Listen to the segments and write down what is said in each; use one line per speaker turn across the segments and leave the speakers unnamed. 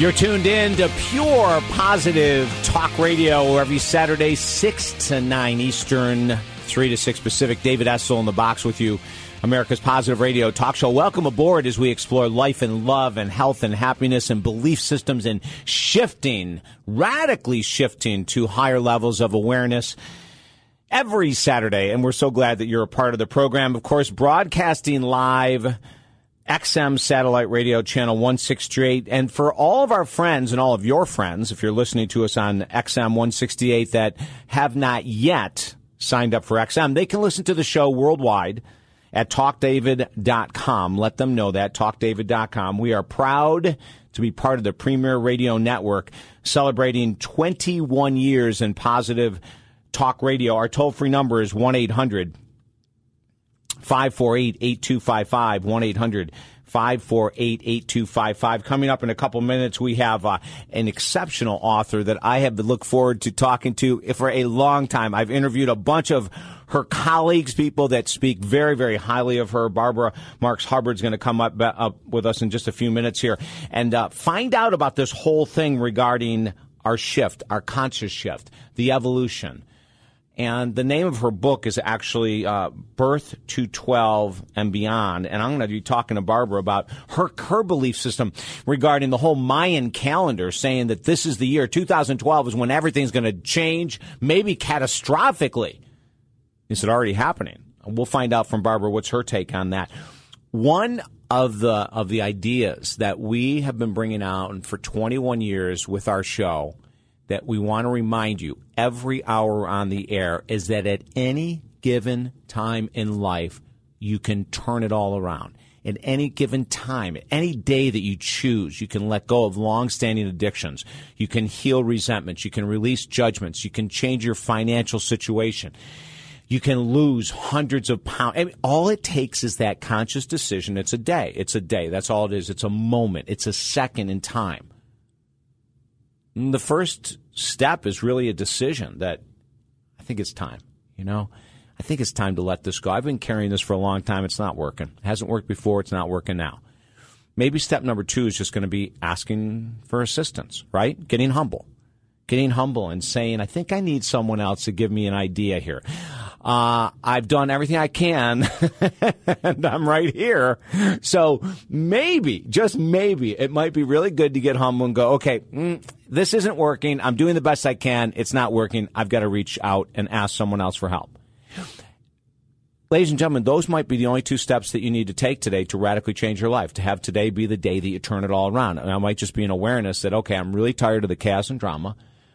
You're tuned in to Pure Positive Talk Radio every Saturday, 6 to 9 Eastern, 3 to 6 Pacific. David Essel in the box with you, America's Positive Radio Talk Show. Welcome aboard as we explore life and love and health and happiness and belief systems and shifting, radically shifting to higher levels of awareness every Saturday. And we're so glad that you're a part of the program. Of course, broadcasting live XM satellite radio channel 168. And for all of our friends and all of your friends, if you're listening to us on XM 168 that have not yet signed up for XM, they can listen to the show worldwide at talkdavid.com. Let them know that, talkdavid.com. We are proud to be part of the Premier Radio Network, celebrating 21 years in positive talk radio. Our toll free number is 1 800 548 8255 1 800 548 8255. Coming up in a couple minutes, we have uh, an exceptional author that I have looked forward to talking to for a long time. I've interviewed a bunch of her colleagues, people that speak very, very highly of her. Barbara Marx Hubbard's going to come up, up with us in just a few minutes here and uh, find out about this whole thing regarding our shift, our conscious shift, the evolution and the name of her book is actually uh, Birth to 12 and Beyond. And I'm going to be talking to Barbara about her, her belief system regarding the whole Mayan calendar, saying that this is the year 2012 is when everything's going to change, maybe catastrophically. Is it already happening? We'll find out from Barbara what's her take on that. One of the of the ideas that we have been bringing out for 21 years with our show that we want to remind you every hour on the air is that at any given time in life, you can turn it all around. At any given time, any day that you choose, you can let go of long-standing addictions. You can heal resentments. You can release judgments. You can change your financial situation. You can lose hundreds of pounds. I mean, all it takes is that conscious decision. It's a day. It's a day. That's all it is. It's a moment. It's a second in time. The first step is really a decision that I think it's time, you know? I think it's time to let this go. I've been carrying this for a long time. It's not working. It hasn't worked before. It's not working now. Maybe step number two is just going to be asking for assistance, right? Getting humble. Getting humble and saying, I think I need someone else to give me an idea here. Uh, I've done everything I can and I'm right here. So maybe, just maybe, it might be really good to get humble and go, okay, mm, this isn't working. I'm doing the best I can. It's not working. I've got to reach out and ask someone else for help. Ladies and gentlemen, those might be the only two steps that you need to take today to radically change your life, to have today be the day that you turn it all around. And I might just be an awareness that, okay, I'm really tired of the chaos and drama.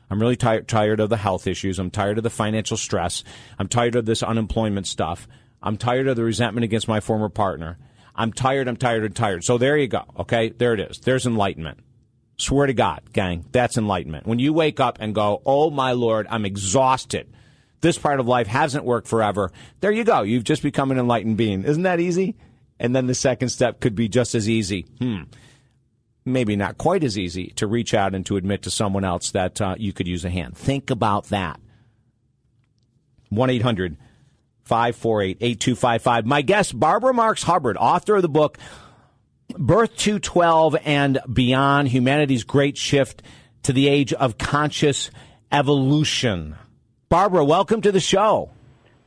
I'm really tired tired of the health issues. I'm tired of the financial stress. I'm tired of this unemployment stuff. I'm tired of the resentment against my former partner. I'm tired, I'm tired, I'm tired. So there you go. Okay, there it is. There's enlightenment. Swear to God, gang, that's enlightenment. When you wake up and go, oh my Lord, I'm exhausted. This part of life hasn't worked forever. There you go. You've just become an enlightened being. Isn't that easy? And then the second step could be just as easy. Hmm maybe not quite as easy to reach out and to admit to someone else that uh, you could use a hand. Think about that. 1 800 548 8255. My guest, Barbara Marx Hubbard, author of the book Birth to 12 and Beyond Humanity's Great Shift to the Age of Conscious Evolution. Barbara, welcome to the show.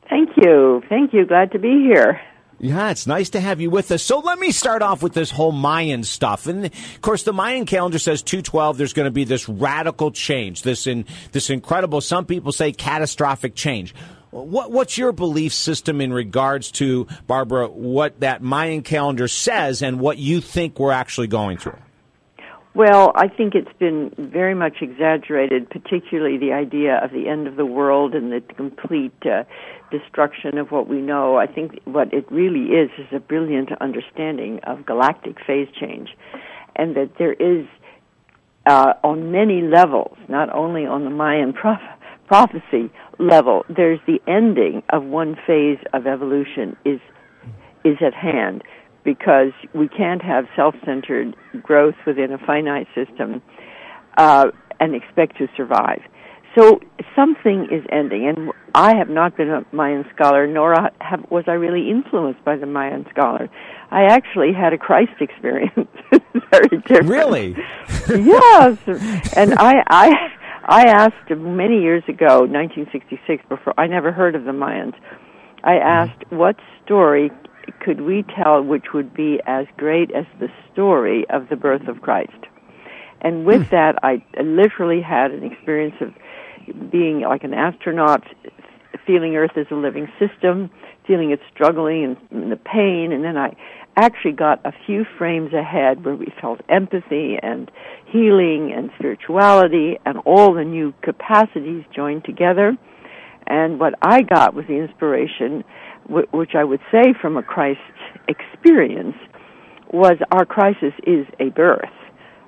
Thank you. Thank you. Glad to be here.
Yeah, it's nice to have you with us. So let me start off with this whole Mayan stuff. And of course, the Mayan calendar says 212, there's going to be this radical change, this in, this incredible, some people say catastrophic change. What, what's your belief system in regards to, Barbara, what that Mayan calendar says and what you think we're actually going through?
Well, I think it's been very much exaggerated, particularly the idea of the end of the world and the complete uh, destruction of what we know. I think what it really is is a brilliant understanding of galactic phase change, and that there is, uh, on many levels, not only on the Mayan proph- prophecy level, there's the ending of one phase of evolution is is at hand because we can't have self-centered growth within a finite system uh, and expect to survive. So something is ending, and I have not been a Mayan scholar, nor have, was I really influenced by the Mayan scholar. I actually had a Christ experience. Very different.
Really?
yes. And I, I, I asked many years ago, 1966, before I never heard of the Mayans. I asked, what story could we tell which would be as great as the story of the birth of Christ? And with hmm. that, I literally had an experience of being like an astronaut, feeling Earth as a living system, feeling it struggling and, and the pain, and then I actually got a few frames ahead where we felt empathy and healing and spirituality and all the new capacities joined together. And what I got was the inspiration, which I would say from a Christ experience, was our crisis is a birth.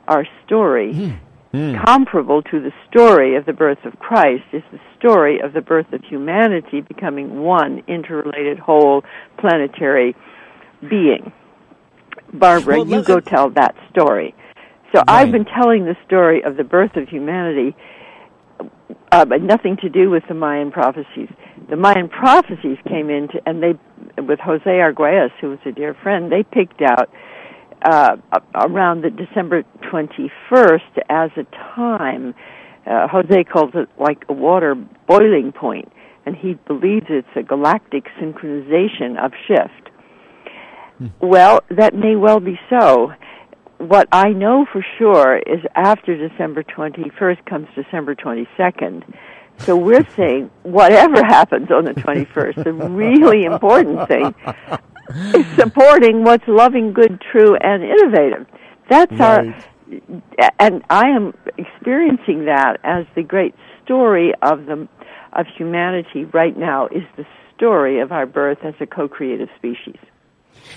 Our story mm. Mm. comparable to the story of the birth of Christ is the story of the birth of humanity becoming one interrelated whole planetary being. Barbara, well, you go tell that story. So right. I've been telling the story of the birth of humanity, uh, but nothing to do with the Mayan prophecies. The Mayan prophecies came into, and they, with Jose Arguelles, who was a dear friend, they picked out uh, around the December 21st as a time. Uh, Jose calls it like a water boiling point, and he believes it's a galactic synchronization of shift. Hmm. Well, that may well be so. What I know for sure is after December 21st comes December 22nd. So we're saying whatever happens on the 21st, the really important thing is supporting what's loving, good, true, and innovative. That's right. our, and I am experiencing that as the great story of the of humanity right now is the story of our birth as a co-creative species.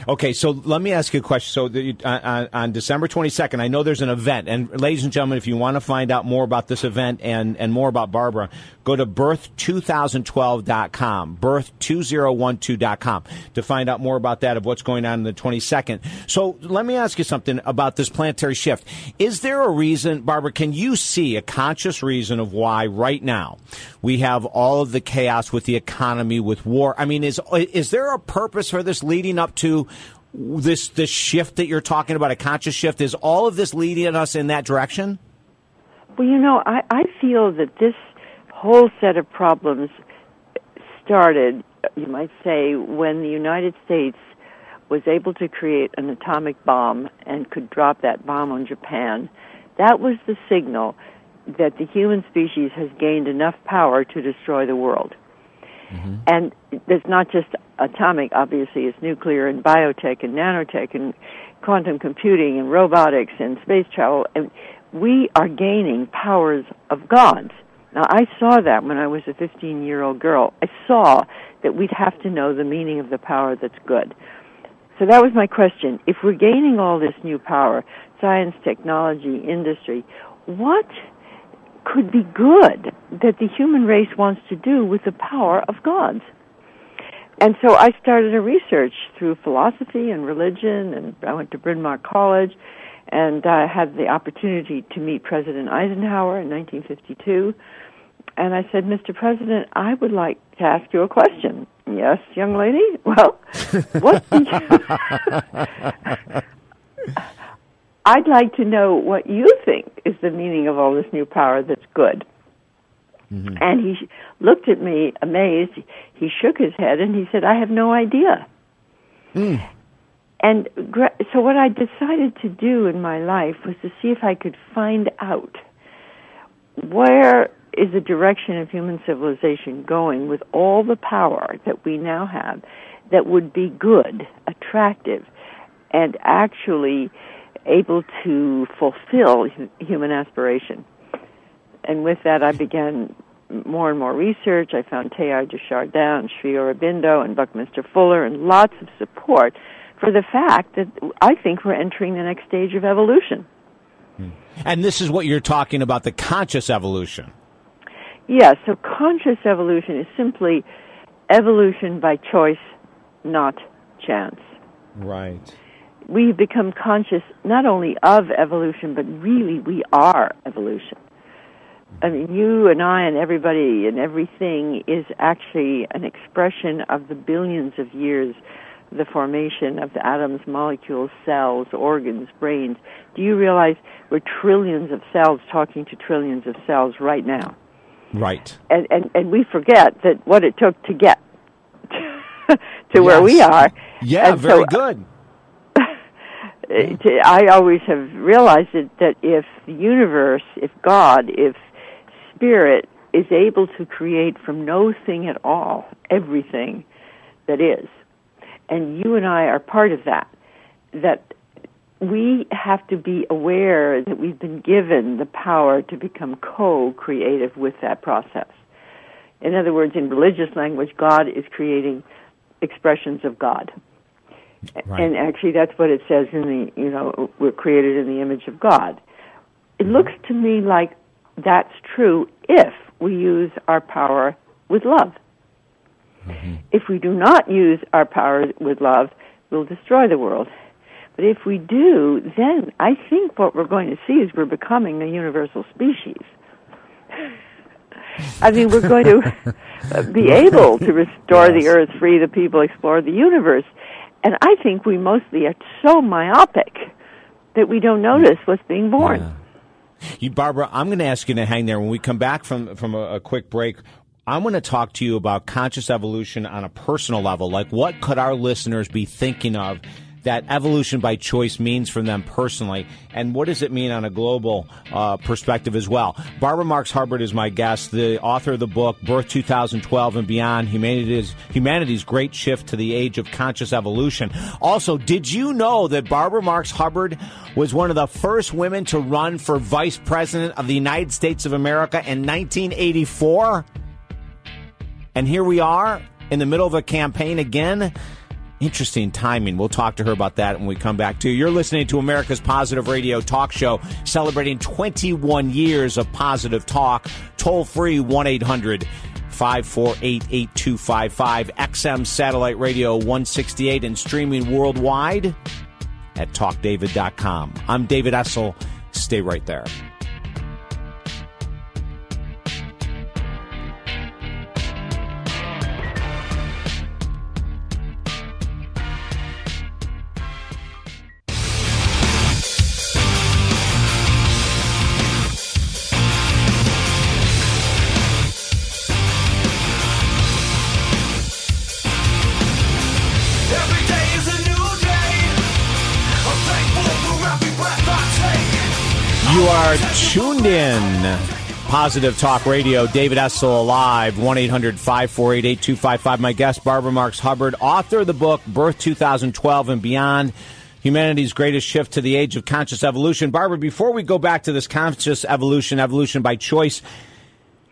Okay, so let me ask you a question. So the, uh, uh on December 22nd, I know there's an event. And ladies and gentlemen, if you want to find out more about this event and, and more about Barbara, go to birth2012.com, birth2012.com to find out more about that of what's going on in the 22nd. So let me ask you something about this planetary shift. Is there a reason, Barbara, can you see a conscious reason of why right now we have all of the chaos with the economy, with war? I mean, is, is there a purpose for this leading up to this this shift that you're talking about, a conscious shift? Is all of this leading us in that direction?
Well, you know, I, I feel that this whole set of problems started, you might say, when the United States was able to create an atomic bomb and could drop that bomb on Japan. That was the signal that the human species has gained enough power to destroy the world. Mm-hmm. And it's not just atomic, obviously, it's nuclear and biotech and nanotech and quantum computing and robotics and space travel. And we are gaining powers of gods. Now, I saw that when I was a 15 year old girl. I saw that we'd have to know the meaning of the power that's good. So that was my question. If we're gaining all this new power, science, technology, industry, what could be good that the human race wants to do with the power of gods. And so I started a research through philosophy and religion, and I went to Bryn Mawr College, and I had the opportunity to meet President Eisenhower in 1952. And I said, Mr. President, I would like to ask you a question. Yes, young lady? Well, what do you. I'd like to know what you think the meaning of all this new power that's good. Mm-hmm. And he looked at me amazed. He shook his head and he said, I have no idea. Mm. And so, what I decided to do in my life was to see if I could find out where is the direction of human civilization going with all the power that we now have that would be good, attractive, and actually able to fulfill human aspiration. And with that, I began more and more research. I found Teilhard de Chardin, Sri Aurobindo, and Buckminster Fuller, and lots of support for the fact that I think we're entering the next stage of evolution.
Hmm. And this is what you're talking about the conscious evolution.
Yes, yeah, so conscious evolution is simply evolution by choice, not chance.
Right
we become conscious not only of evolution, but really we are evolution. I mean, you and I and everybody and everything is actually an expression of the billions of years, the formation of the atoms, molecules, cells, organs, brains. Do you realize we're trillions of cells talking to trillions of cells right now?
Right.
And and, and we forget that what it took to get to
yes.
where we are.
Yeah,
and
very
so,
good.
Uh, I always have realized that, that if the universe, if God, if Spirit is able to create from no thing at all everything that is, and you and I are part of that, that we have to be aware that we've been given the power to become co-creative with that process. In other words, in religious language, God is creating expressions of God.
Right.
And actually, that's what it says in the, you know, we're created in the image of God. It looks to me like that's true if we use our power with love.
Mm-hmm.
If we do not use our power with love, we'll destroy the world. But if we do, then I think what we're going to see is we're becoming a universal species. I mean, we're going to be able to restore
Yes.
the earth, free the people, explore the universe. And I think we mostly are so myopic that we don't notice mm. what's being born.
Yeah. You, Barbara, I'm going to ask you to hang there when we come back from from a, a quick break. I'm going to talk to you about conscious evolution on a personal level. Like, what could our listeners be thinking of that evolution by choice means for them personally, and what does it mean on a global uh, perspective as well? Barbara Marx Hubbard is my guest, the author of the book Birth 2012 and Beyond: Humanity's Humanity's Great Shift to the Age of Conscious Evolution. Also, did you know that Barbara Marx Hubbard was one of the first women to run for vice president of the United States of America in 1984? And here we are in the middle of a campaign again. Interesting timing. We'll talk to her about that when we come back too. You're listening to America's Positive Radio Talk Show, celebrating 21 years of positive talk. Toll free 1 800 548 8255. XM Satellite Radio 168 and streaming worldwide at talkdavid.com. I'm David Essel. Stay right there. Tuned in. Positive Talk Radio, David Essel Alive, 1 800 548 8255. My guest, Barbara Marx Hubbard, author of the book Birth 2012 and Beyond Humanity's Greatest Shift to the Age of Conscious Evolution. Barbara, before we go back to this conscious evolution, evolution by choice,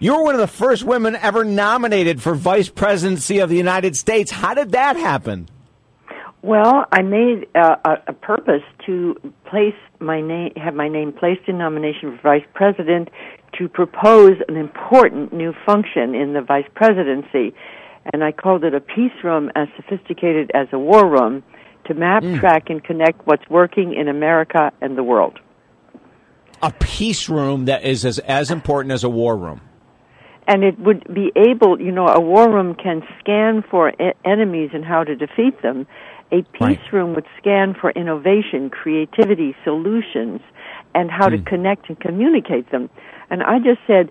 you were one of the first women ever nominated for vice presidency of the United States. How did that happen?
Well, I made a, a purpose to place my name, have my name placed in nomination for vice president to propose an important new function in the vice presidency. And I called it a peace room as sophisticated as a war room to map, hmm. track, and connect what's working in America and the world.
A peace room that is as, as important as a war room.
and it would be able, you know, a war room can scan for e- enemies and how to defeat them. A peace
Right.
room would scan for innovation, creativity, solutions, and how to connect and communicate them. And I just said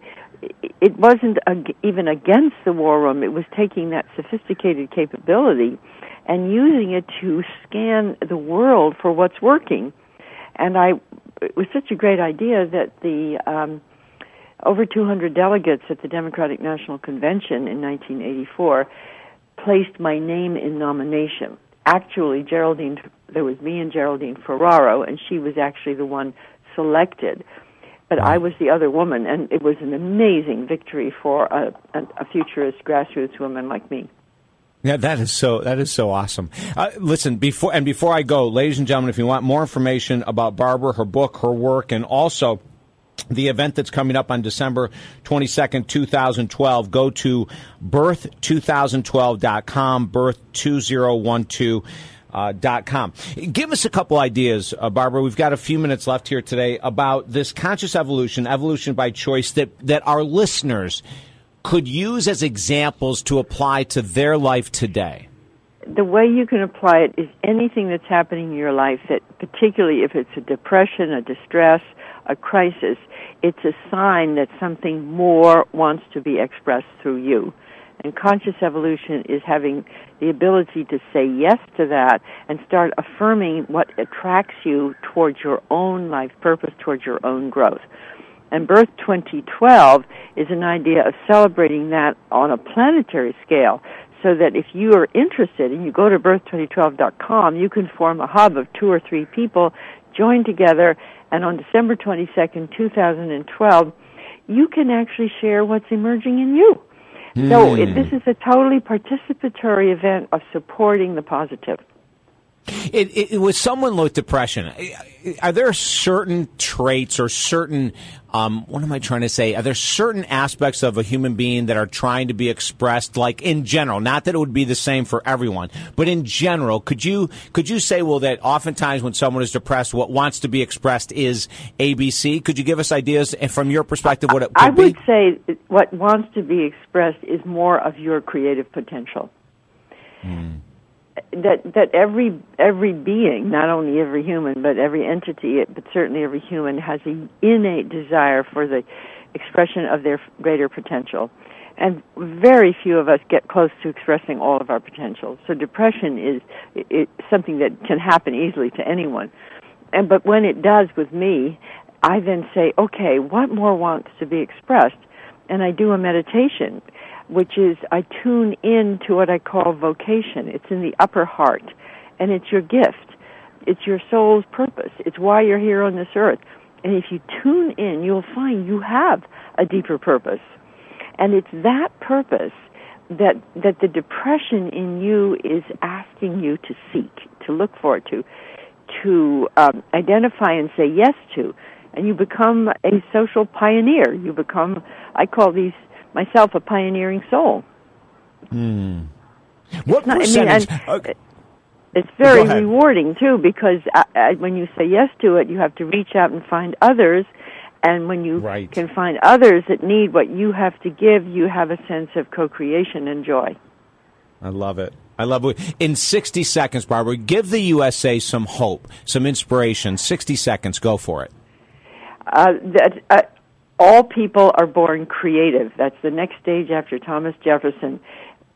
it wasn't ag- even against the war room. It was taking that sophisticated capability and using it to scan the world for what's working. And I, it was such a great idea that the um, over 200 delegates at the Democratic National Convention in 1984 placed my name in nomination. Actually, Geraldine, there was me and Geraldine Ferraro, and she was actually the one selected. But I was the other woman, and it was an amazing victory for a, a, a futurist grassroots woman like me.
Yeah, that is so. That is so awesome. Uh, listen, before and before I go, ladies and gentlemen, if you want more information about Barbara, her book, her work, and also the event that's coming up on December 22nd, 2012, go to birth2012.com, birth2012. Uh, dot com. Give us a couple ideas, uh, Barbara. We've got a few minutes left here today about this conscious evolution, evolution by choice that, that our listeners could use as examples to apply to their life today.
the way you can apply it is anything that's happening in your life that particularly if it's a depression, a distress, a crisis, it's a sign that something more wants to be expressed through you. And conscious evolution is having the ability to say yes to that and start affirming what attracts you towards your own life purpose, towards your own growth. And Birth 2012 is an idea of celebrating that on a planetary scale so that if you are interested and you go to birth2012.com, you can form a hub of two or three people, join together, and on December 22nd, 2012, you can actually share what's emerging in you. So it, hmm. this is a totally participatory event of supporting the positive.
It, it, it was someone with depression. Are there certain traits or certain, um, what am I trying to say? Are there certain aspects of a human being that are trying to be expressed, like in general? Not that it would be the same for everyone, but in general, could you could you say, well, that oftentimes when someone is depressed, what wants to be expressed is ABC? Could you give us ideas and from your perspective what it could
I would
be?
say what wants to be expressed is more of your creative potential. That that every every being, not only every human, but every entity, but certainly every human, has an innate desire for the expression of their greater potential. And very few of us get close to expressing all of our potential. So depression is it, something that can happen easily to anyone. And but when it does with me, I then say, okay, what more wants to be expressed? And I do a meditation, which is I tune in to what I call vocation. It's in the upper heart, and it's your gift. It's your soul's purpose. It's why you're here on this earth. And if you tune in, you'll find you have a deeper purpose. And it's that purpose that that the depression in you is asking you to seek, to look for, to, to um, identify and say yes to, and you become a social pioneer. You become, I call these myself a pioneering soul.
What
not- I mean, and-
okay.
It's very rewarding too because uh, uh, when you say yes to it, you have to reach out and find others. And when you
Right.
can find others that need what you have to give, you have a sense of co-creation and joy.
I love it. I love it. In 60 seconds, Barbara, give the USA some hope, some inspiration. 60 seconds. Go for it.
uh, that uh, all people are born creative. That's the next stage after Thomas Jefferson,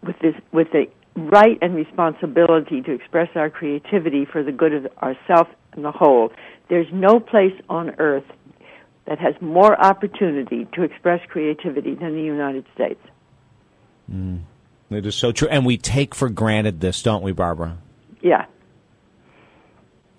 with this with the right and responsibility to express our creativity for the good of ourself and the whole. There's no place on earth that has more opportunity to express creativity than the United States. Mm.
It is so true. And we take for granted this, don't we, Barbara?
Yeah.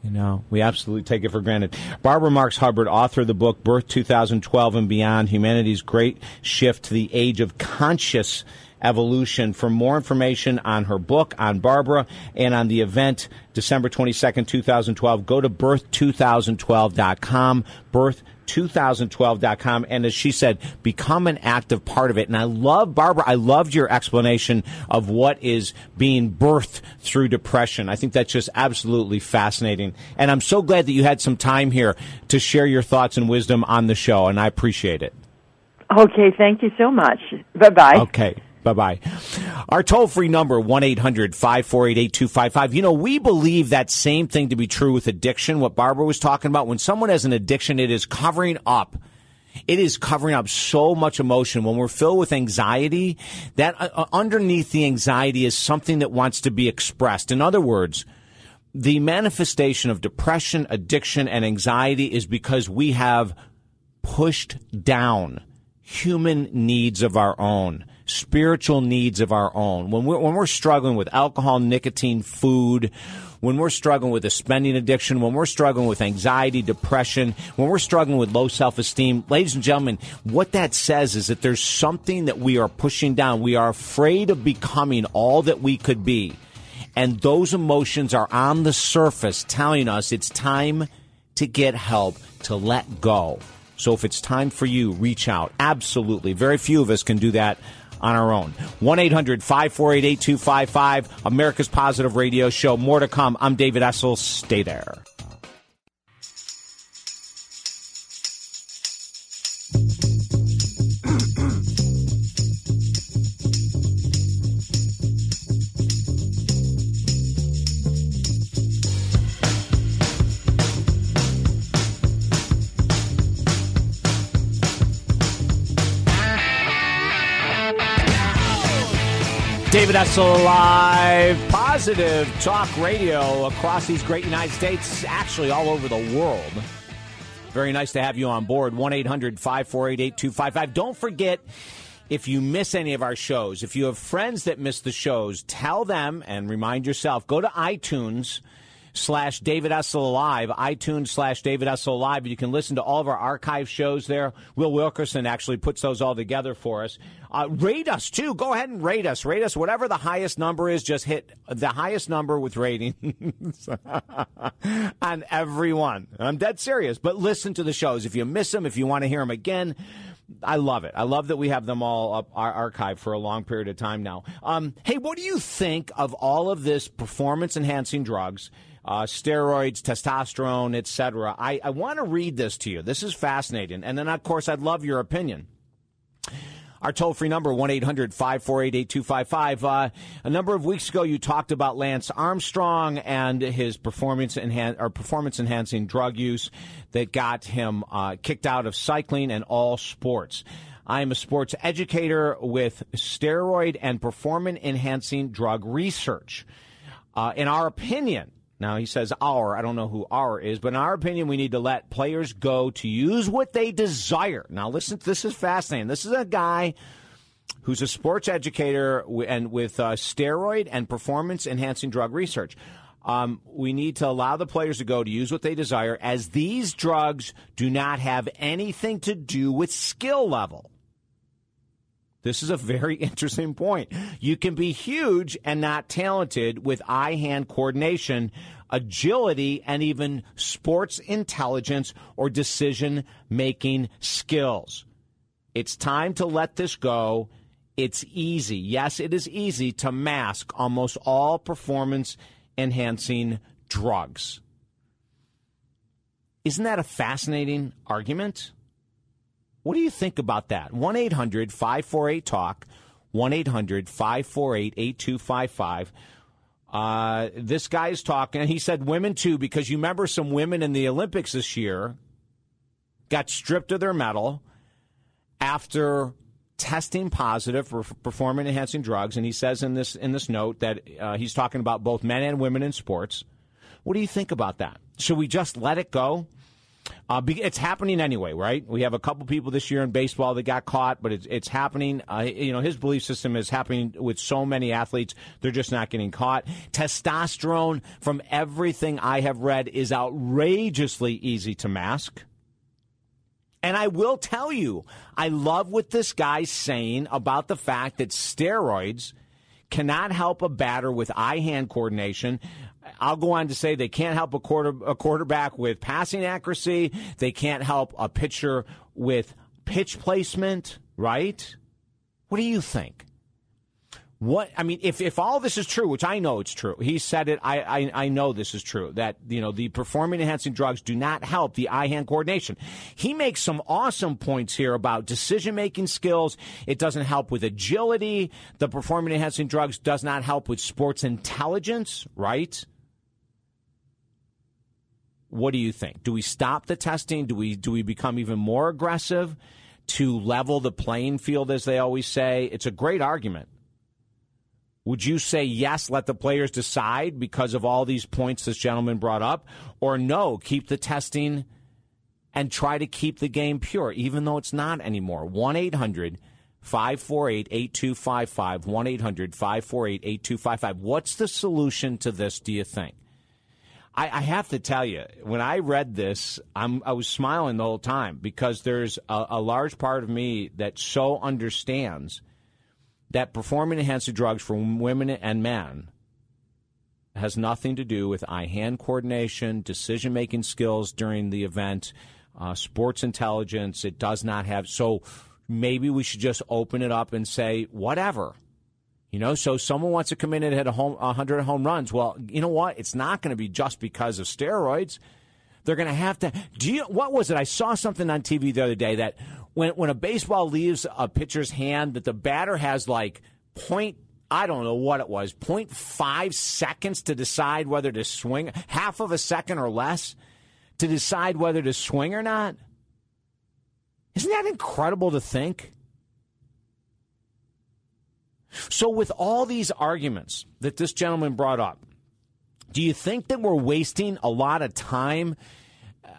You know, we absolutely take it for granted. Barbara Marx Hubbard, author of the book Birth 2012 and Beyond Humanity's Great Shift to the Age of Conscious Evolution. For more information on her book, on Barbara, and on the event December 22nd, 2012, go to birth2012.com. Birth 2012.com. And as she said, become an active part of it. And I love, Barbara, I loved your explanation of what is being birthed through depression. I think that's just absolutely fascinating. And I'm so glad that you had some time here to share your thoughts and wisdom on the show. And I appreciate it.
Okay. Thank you so much. Bye bye.
Okay. Bye bye. Our toll free number, 1 800 548 8255. You know, we believe that same thing to be true with addiction, what Barbara was talking about. When someone has an addiction, it is covering up. It is covering up so much emotion. When we're filled with anxiety, that uh, uh, underneath the anxiety is something that wants to be expressed. In other words, the manifestation of depression, addiction, and anxiety is because we have pushed down human needs of our own, spiritual needs of our own. When we're, when we're struggling with alcohol, nicotine, food, when we're struggling with a spending addiction, when we're struggling with anxiety, depression, when we're struggling with low self-esteem, ladies and gentlemen, what that says is that there's something that we are pushing down. We are afraid of becoming all that we could be. And those emotions are on the surface telling us it's time to get help, to let go. So if it's time for you, reach out. Absolutely. Very few of us can do that on our own. 1 800 548 8255, America's Positive Radio Show. More to come. I'm David Essel. Stay there. David Essel Live, positive talk radio across these great United States, actually all over the world. Very nice to have you on board. 1 800 548 8255. Don't forget, if you miss any of our shows, if you have friends that miss the shows, tell them and remind yourself go to iTunes slash David Essel Live, iTunes slash David Essel Live. You can listen to all of our archive shows there. Will Wilkerson actually puts those all together for us. Uh, rate us too. Go ahead and rate us. Rate us whatever the highest number is. Just hit the highest number with ratings on everyone. I'm dead serious. But listen to the shows. If you miss them, if you want to hear them again, I love it. I love that we have them all up our archive for a long period of time now. Um, hey, what do you think of all of this performance enhancing drugs? Uh, steroids, testosterone, etc. I, I want to read this to you. This is fascinating. And then, of course, I'd love your opinion. Our toll free number, 1 800 548 8255. Uh, A number of weeks ago, you talked about Lance Armstrong and his performance, enhan- or performance enhancing drug use that got him uh, kicked out of cycling and all sports. I am a sports educator with steroid and performance enhancing drug research. Uh, in our opinion, now he says our, I don't know who our is, but in our opinion, we need to let players go to use what they desire. Now listen, this is fascinating. This is a guy who's a sports educator and with uh, steroid and performance enhancing drug research. Um, we need to allow the players to go to use what they desire, as these drugs do not have anything to do with skill level. This is a very interesting point. You can be huge and not talented with eye hand coordination, agility, and even sports intelligence or decision making skills. It's time to let this go. It's easy. Yes, it is easy to mask almost all performance enhancing drugs. Isn't that a fascinating argument? What do you think about that? 1 800 548 TALK, 1 800 548 8255. Uh, This guy is talking, and he said women too, because you remember some women in the Olympics this year got stripped of their medal after testing positive for performance enhancing drugs. And he says in this in this note that uh, he's talking about both men and women in sports. What do you think about that? Should we just let it go? Uh, it's happening anyway, right? We have a couple people this year in baseball that got caught, but it's, it's happening. Uh, you know, his belief system is happening with so many athletes; they're just not getting caught. Testosterone, from everything I have read, is outrageously easy to mask. And I will tell you, I love what this guy's saying about the fact that steroids cannot help a batter with eye hand coordination. I'll go on to say they can't help a quarter a quarterback with passing accuracy. They can't help a pitcher with pitch placement, right? What do you think? What I mean, if if all this is true, which I know it's true, he said it. I I, I know this is true. That you know the performance enhancing drugs do not help the eye hand coordination. He makes some awesome points here about decision making skills. It doesn't help with agility. The performance enhancing drugs does not help with sports intelligence. Right? What do you think? Do we stop the testing? Do we do we become even more aggressive to level the playing field, as they always say? It's a great argument. Would you say yes, let the players decide because of all these points this gentleman brought up? Or no, keep the testing and try to keep the game pure, even though it's not anymore? 1 800 548 8255. 1 800 548 8255. What's the solution to this, do you think? I, I have to tell you, when I read this, I'm, I was smiling the whole time because there's a, a large part of me that so understands that performance enhancing drugs for women and men has nothing to do with eye hand coordination, decision making skills during the event, uh, sports intelligence. It does not have. So, maybe we should just open it up and say, whatever. You know, so someone wants to come in and hit a home, 100 home runs. Well, you know what? It's not going to be just because of steroids. They're going to have to. Do you? What was it? I saw something on TV the other day that when when a baseball leaves a pitcher's hand, that the batter has like point. I don't know what it was, 0.5 seconds to decide whether to swing, half of a second or less to decide whether to swing or not. Isn't that incredible to think? So, with all these arguments that this gentleman brought up, do you think that we're wasting a lot of time uh,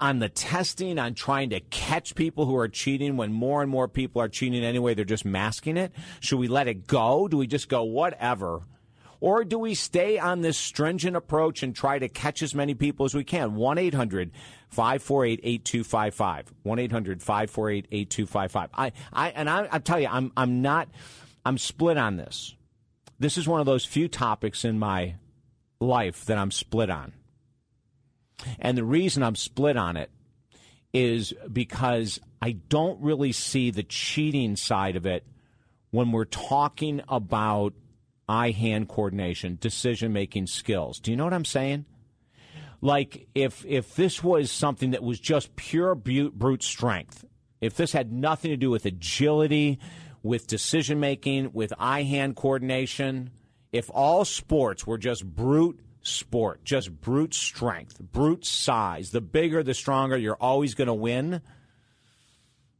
on the testing, on trying to catch people who are cheating when more and more people are cheating anyway? They're just masking it. Should we let it go? Do we just go, whatever? Or do we stay on this stringent approach and try to catch as many people as we can? 1 800 548 8255. 1 800 548 8255. I, I, and I, I tell you, I'm, I'm not, I'm split on this. This is one of those few topics in my life that I'm split on. And the reason I'm split on it is because I don't really see the cheating side of it when we're talking about eye hand coordination, decision making skills. Do you know what I'm saying? Like if if this was something that was just pure brute strength, if this had nothing to do with agility, with decision making, with eye hand coordination, if all sports were just brute sport, just brute strength, brute size, the bigger, the stronger, you're always going to win.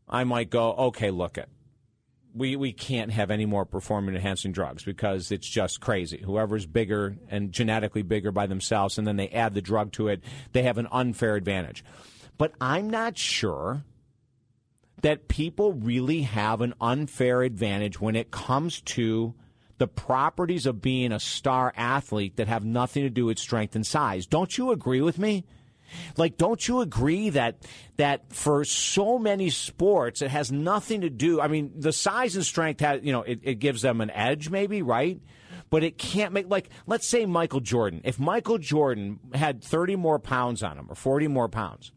I might go, okay, look it we, we can't have any more performance enhancing drugs because it's just crazy. Whoever's bigger and genetically bigger by themselves and then they add the drug to it, they have an unfair advantage. But I'm not sure that people really have an unfair advantage when it comes to the properties of being a star athlete that have nothing to do with strength and size. Don't you agree with me? Like, don't you agree that that for so many sports it has nothing to do? I mean, the size and strength has, you know, it, it gives them an edge, maybe, right? But it can't make like, let's say Michael Jordan. If Michael Jordan had thirty more pounds on him or forty more pounds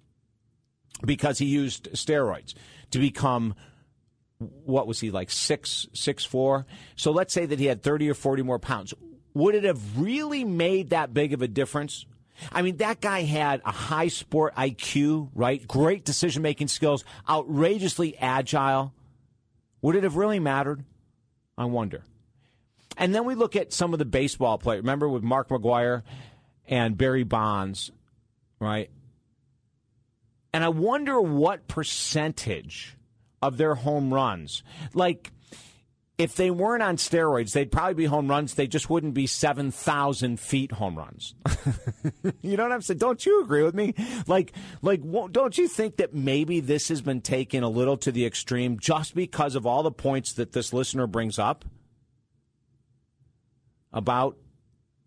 because he used steroids to become what was he like six six four? So let's say that he had thirty or forty more pounds. Would it have really made that big of a difference? I mean, that guy had a high sport IQ, right? Great decision making skills, outrageously agile. Would it have really mattered? I wonder. And then we look at some of the baseball players. Remember with Mark McGwire and Barry Bonds, right? And I wonder what percentage of their home runs, like if they weren't on steroids, they'd probably be home runs. They just wouldn't be 7,000 feet home runs. you know what I'm saying? Don't you agree with me? Like, like, don't you think that maybe this has been taken a little to the extreme just because of all the points that this listener brings up about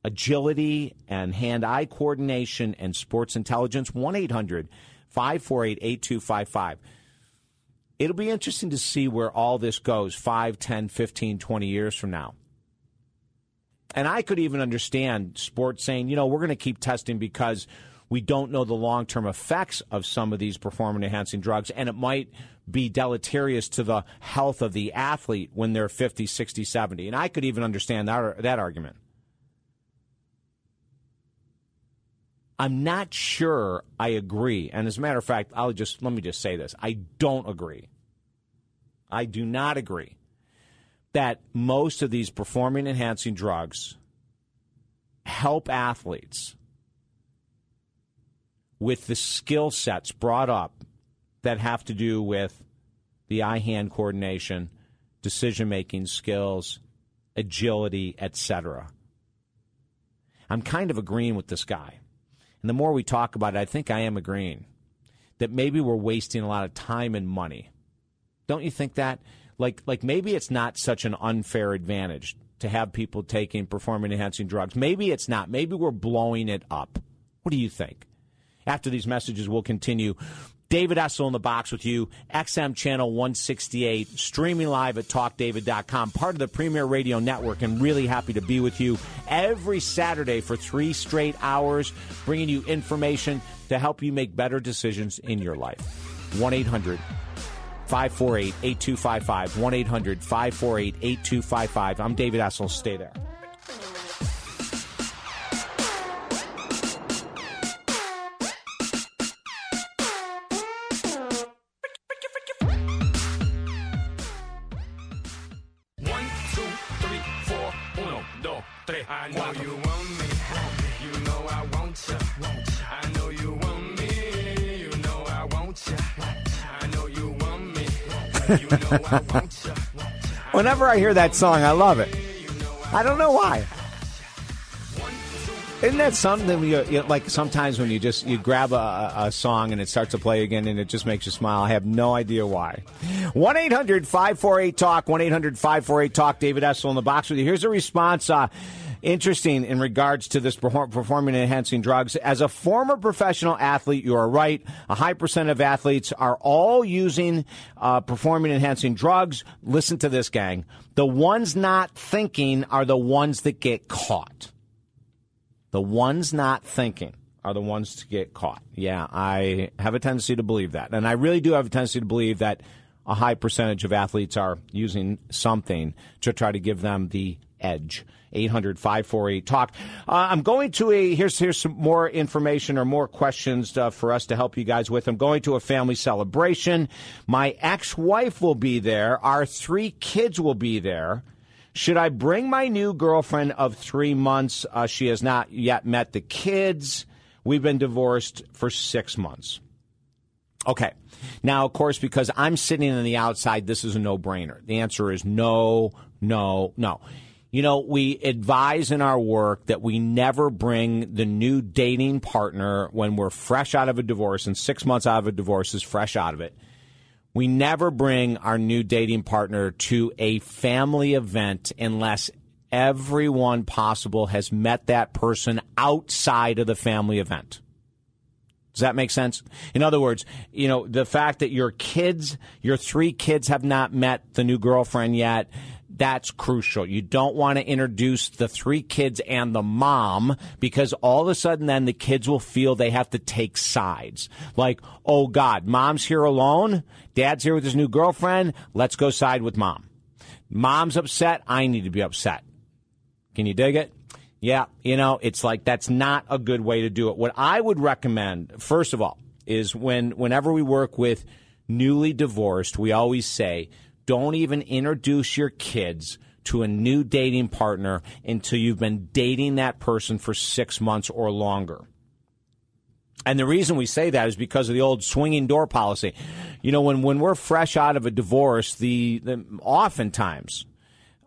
agility and hand eye coordination and sports intelligence? 1 800 548 8255 it'll be interesting to see where all this goes 5, 10, 15, 20 years from now. And I could even understand sports saying, you know, we're going to keep testing because we don't know the long term effects of some of these performance enhancing drugs, and it might be deleterious to the health of the athlete when they're 50, 60, 70. And I could even understand that, that argument. I'm not sure I agree. And as a matter of fact, I'll just, let me just say this. I don't agree. I do not agree that most of these performing enhancing drugs help athletes with the skill sets brought up that have to do with the eye hand coordination, decision making skills, agility, etc. I'm kind of agreeing with this guy. And the more we talk about it, I think I am agreeing that maybe we're wasting a lot of time and money. Don't you think that? Like, like maybe it's not such an unfair advantage to have people taking performance enhancing drugs. Maybe it's not. Maybe we're blowing it up. What do you think? After these messages, we'll continue. David Essel in the box with you, XM channel 168, streaming live at talkdavid.com, part of the Premier Radio Network, and really happy to be with you every Saturday for three straight hours, bringing you information to help you make better decisions in your life. 1 800 548 8255. 1 800 548 8255. I'm David Essel. Stay there. Whenever I hear that song, I love it. I don't know why. Isn't that something you, you, like sometimes when you just you grab a, a song and it starts to play again and it just makes you smile? I have no idea why. 1 800 548 Talk, 1 800 548 Talk. David Essel in the box with you. Here's a response. Uh, interesting in regards to this performing enhancing drugs. As a former professional athlete, you are right. A high percent of athletes are all using uh, performing enhancing drugs. Listen to this, gang. The ones not thinking are the ones that get caught. The ones not thinking are the ones to get caught. Yeah, I have a tendency to believe that. And I really do have a tendency to believe that a high percentage of athletes are using something to try to give them the edge. 800 548 talk. Uh, I'm going to a, here's, here's some more information or more questions uh, for us to help you guys with. I'm going to a family celebration. My ex wife will be there. Our three kids will be there. Should I bring my new girlfriend of three months? Uh, she has not yet met the kids. We've been divorced for six months. Okay. Now, of course, because I'm sitting on the outside, this is a no brainer. The answer is no, no, no. You know, we advise in our work that we never bring the new dating partner when we're fresh out of a divorce, and six months out of a divorce is fresh out of it. We never bring our new dating partner to a family event unless everyone possible has met that person outside of the family event. Does that make sense? In other words, you know, the fact that your kids, your three kids have not met the new girlfriend yet, that's crucial. You don't want to introduce the three kids and the mom because all of a sudden then the kids will feel they have to take sides. Like, oh God, mom's here alone. Dad's here with his new girlfriend. Let's go side with mom. Mom's upset. I need to be upset. Can you dig it? Yeah, you know, it's like that's not a good way to do it. What I would recommend, first of all, is when whenever we work with newly divorced, we always say, don't even introduce your kids to a new dating partner until you've been dating that person for six months or longer. And the reason we say that is because of the old swinging door policy. You know, when, when we're fresh out of a divorce, the, the oftentimes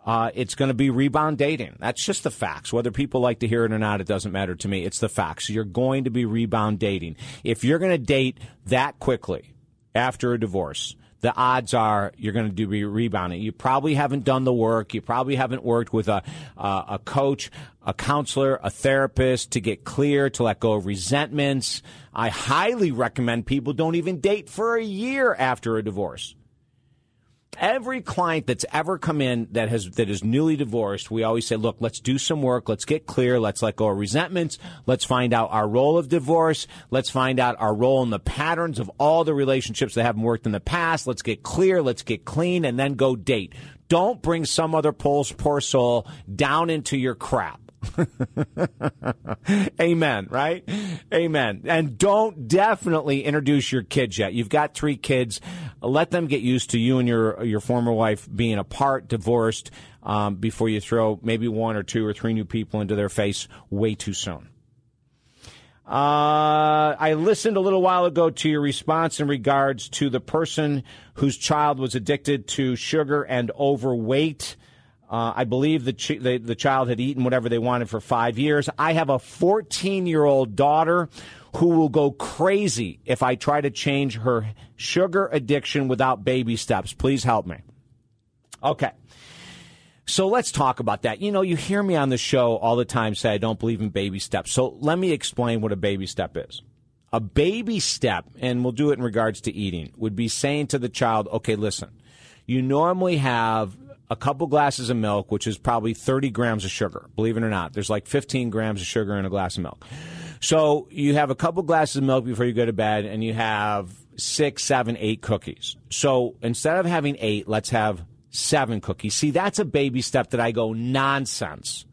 uh, it's going to be rebound dating. That's just the facts. Whether people like to hear it or not, it doesn't matter to me. It's the facts. You're going to be rebound dating. If you're going to date that quickly after a divorce, the odds are you're going to do be rebounding. You probably haven't done the work. You probably haven't worked with a uh, a coach, a counselor, a therapist to get clear, to let go of resentments. I highly recommend people don't even date for a year after a divorce. Every client that's ever come in that has that is newly divorced, we always say, look, let's do some work, let's get clear, let's let go of resentments, let's find out our role of divorce, let's find out our role in the patterns of all the relationships that haven't worked in the past, let's get clear, let's get clean, and then go date. Don't bring some other poor soul down into your crap. Amen, right? Amen. And don't definitely introduce your kids yet. You've got three kids. Let them get used to you and your your former wife being apart, divorced, um, before you throw maybe one or two or three new people into their face way too soon. Uh, I listened a little while ago to your response in regards to the person whose child was addicted to sugar and overweight. Uh, I believe the, ch- the the child had eaten whatever they wanted for five years. I have a 14 year old daughter who will go crazy if I try to change her sugar addiction without baby steps. Please help me. Okay. So let's talk about that. You know, you hear me on the show all the time say I don't believe in baby steps. So let me explain what a baby step is. A baby step, and we'll do it in regards to eating, would be saying to the child, okay, listen, you normally have a couple glasses of milk, which is probably 30 grams of sugar. Believe it or not, there's like 15 grams of sugar in a glass of milk. So you have a couple glasses of milk before you go to bed, and you have six, seven, eight cookies. So instead of having eight, let's have seven cookies. See, that's a baby step that I go nonsense.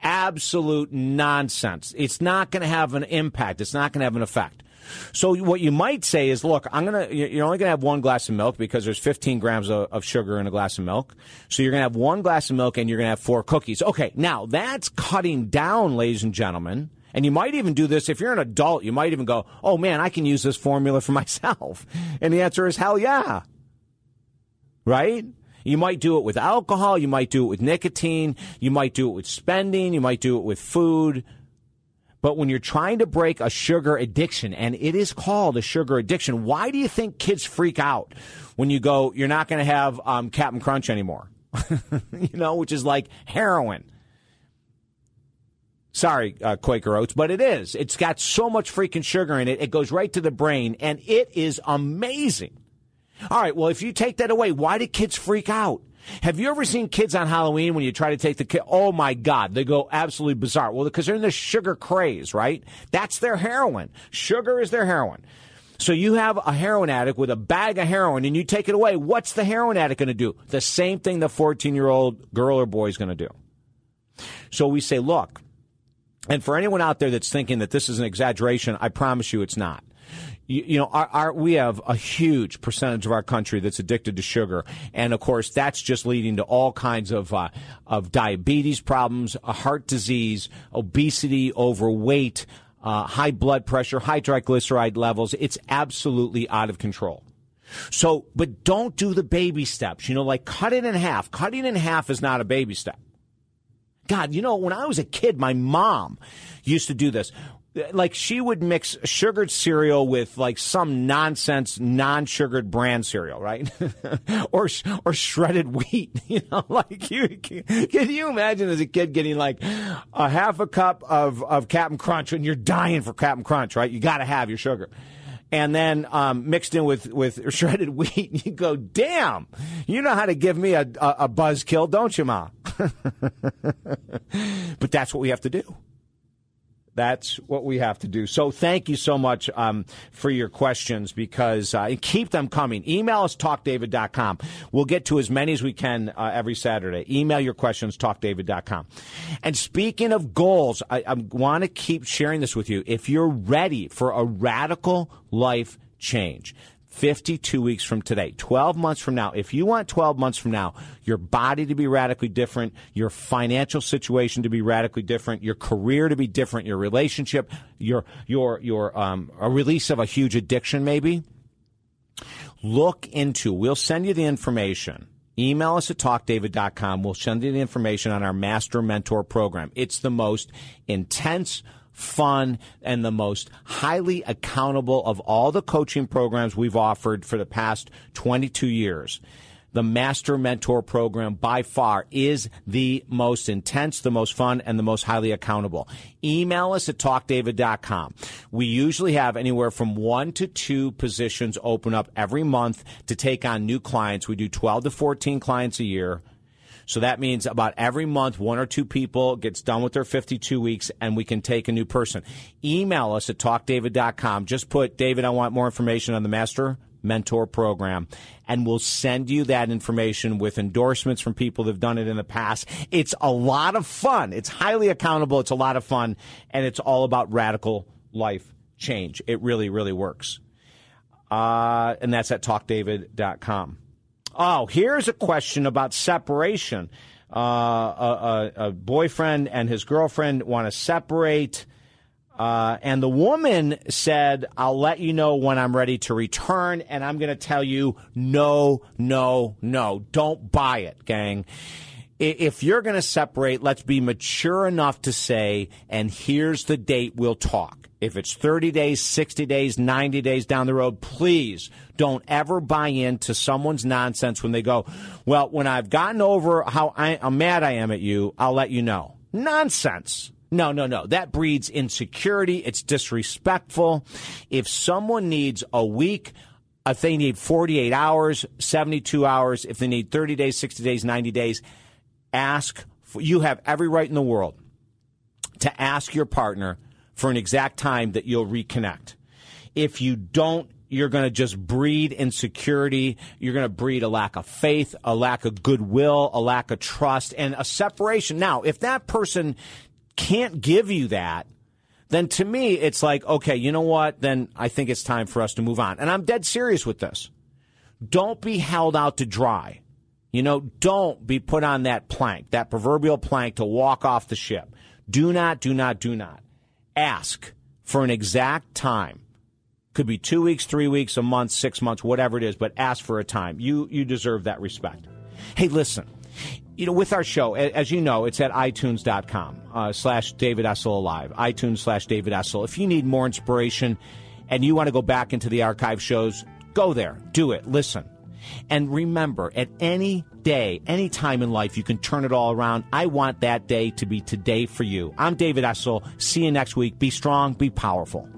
Absolute nonsense. It's not going to have an impact. It's not going to have an effect. So what you might say is, look, I'm gonna you're only gonna have one glass of milk because there's 15 grams of, of sugar in a glass of milk. So you're gonna have one glass of milk and you're gonna have four cookies. Okay, now that's cutting down, ladies and gentlemen. And you might even do this if you're an adult. You might even go, "Oh man, I can use this formula for myself." And the answer is hell yeah. Right? You might do it with alcohol. You might do it with nicotine. You might do it with spending. You might do it with food. But when you're trying to break a sugar addiction, and it is called a sugar addiction, why do you think kids freak out when you go, you're not going to have um, Crunch anymore? you know, which is like heroin. Sorry, uh, Quaker Oats, but it is. It's got so much freaking sugar in it. It goes right to the brain, and it is amazing. All right, well, if you take that away, why do kids freak out? Have you ever seen kids on Halloween when you try to take the kid? Oh my God, they go absolutely bizarre. Well, because they're in the sugar craze, right? That's their heroin. Sugar is their heroin. So you have a heroin addict with a bag of heroin and you take it away. What's the heroin addict going to do? The same thing the 14 year old girl or boy is going to do. So we say, look, and for anyone out there that's thinking that this is an exaggeration, I promise you it's not you, you know, our, our, we have a huge percentage of our country that's addicted to sugar, and of course, that's just leading to all kinds of uh, of diabetes problems, heart disease, obesity, overweight, uh, high blood pressure, high triglyceride levels. It's absolutely out of control. So, but don't do the baby steps. You know, like cut it in half. Cutting in half is not a baby step. God, you know, when I was a kid, my mom used to do this like she would mix sugared cereal with like some nonsense non-sugared brand cereal, right? or or shredded wheat, you know, like you can you imagine as a kid getting like a half a cup of of Captain Crunch and you're dying for Captain Crunch, right? You got to have your sugar. And then um, mixed in with, with shredded wheat, you go, damn, you know how to give me a, a, a buzz kill, don't you, Ma? but that's what we have to do. That's what we have to do. So thank you so much um, for your questions because uh, keep them coming. Email us talkdavid.com. We'll get to as many as we can uh, every Saturday. Email your questions talkdavid.com. And speaking of goals, I, I want to keep sharing this with you. If you're ready for a radical life change, 52 weeks from today, 12 months from now, if you want 12 months from now, your body to be radically different, your financial situation to be radically different, your career to be different, your relationship, your, your, your, um, a release of a huge addiction maybe, look into, we'll send you the information. Email us at talkdavid.com. We'll send you the information on our Master Mentor program. It's the most intense, fun, and the most highly accountable of all the coaching programs we've offered for the past 22 years. The Master Mentor program by far is the most intense, the most fun, and the most highly accountable. Email us at talkdavid.com. We usually have anywhere from one to two positions open up every month to take on new clients. We do 12 to 14 clients a year. So that means about every month, one or two people gets done with their 52 weeks and we can take a new person. Email us at talkdavid.com. Just put, David, I want more information on the master mentor program and we'll send you that information with endorsements from people that have done it in the past. It's a lot of fun. It's highly accountable. It's a lot of fun and it's all about radical life change. It really, really works. Uh, and that's at talkdavid.com. Oh, here's a question about separation. Uh, a, a, a, boyfriend and his girlfriend want to separate. Uh, and the woman said, I'll let you know when I'm ready to return. And I'm going to tell you, no, no, no. Don't buy it, gang. If you're going to separate, let's be mature enough to say, and here's the date we'll talk. If it's 30 days, 60 days, 90 days down the road, please don't ever buy into someone's nonsense when they go, well, when I've gotten over how, I, how mad I am at you, I'll let you know. Nonsense. No, no, no. That breeds insecurity. It's disrespectful. If someone needs a week, if they need 48 hours, 72 hours, if they need 30 days, 60 days, 90 days, ask. For, you have every right in the world to ask your partner for an exact time that you'll reconnect. If you don't, you're going to just breed insecurity. You're going to breed a lack of faith, a lack of goodwill, a lack of trust, and a separation. Now, if that person can't give you that, then to me, it's like, okay, you know what? Then I think it's time for us to move on. And I'm dead serious with this. Don't be held out to dry. You know, don't be put on that plank, that proverbial plank to walk off the ship. Do not, do not, do not. Ask for an exact time. Could be two weeks, three weeks, a month, six months, whatever it is, but ask for a time. You, you deserve that respect. Hey, listen, you know, with our show, as you know, it's at itunes.com uh, slash David Essel Alive, iTunes slash David Essel. If you need more inspiration and you want to go back into the archive shows, go there, do it, listen. And remember, at any day, any time in life, you can turn it all around. I want that day to be today for you. I'm David Essel. See you next week. Be strong, be powerful.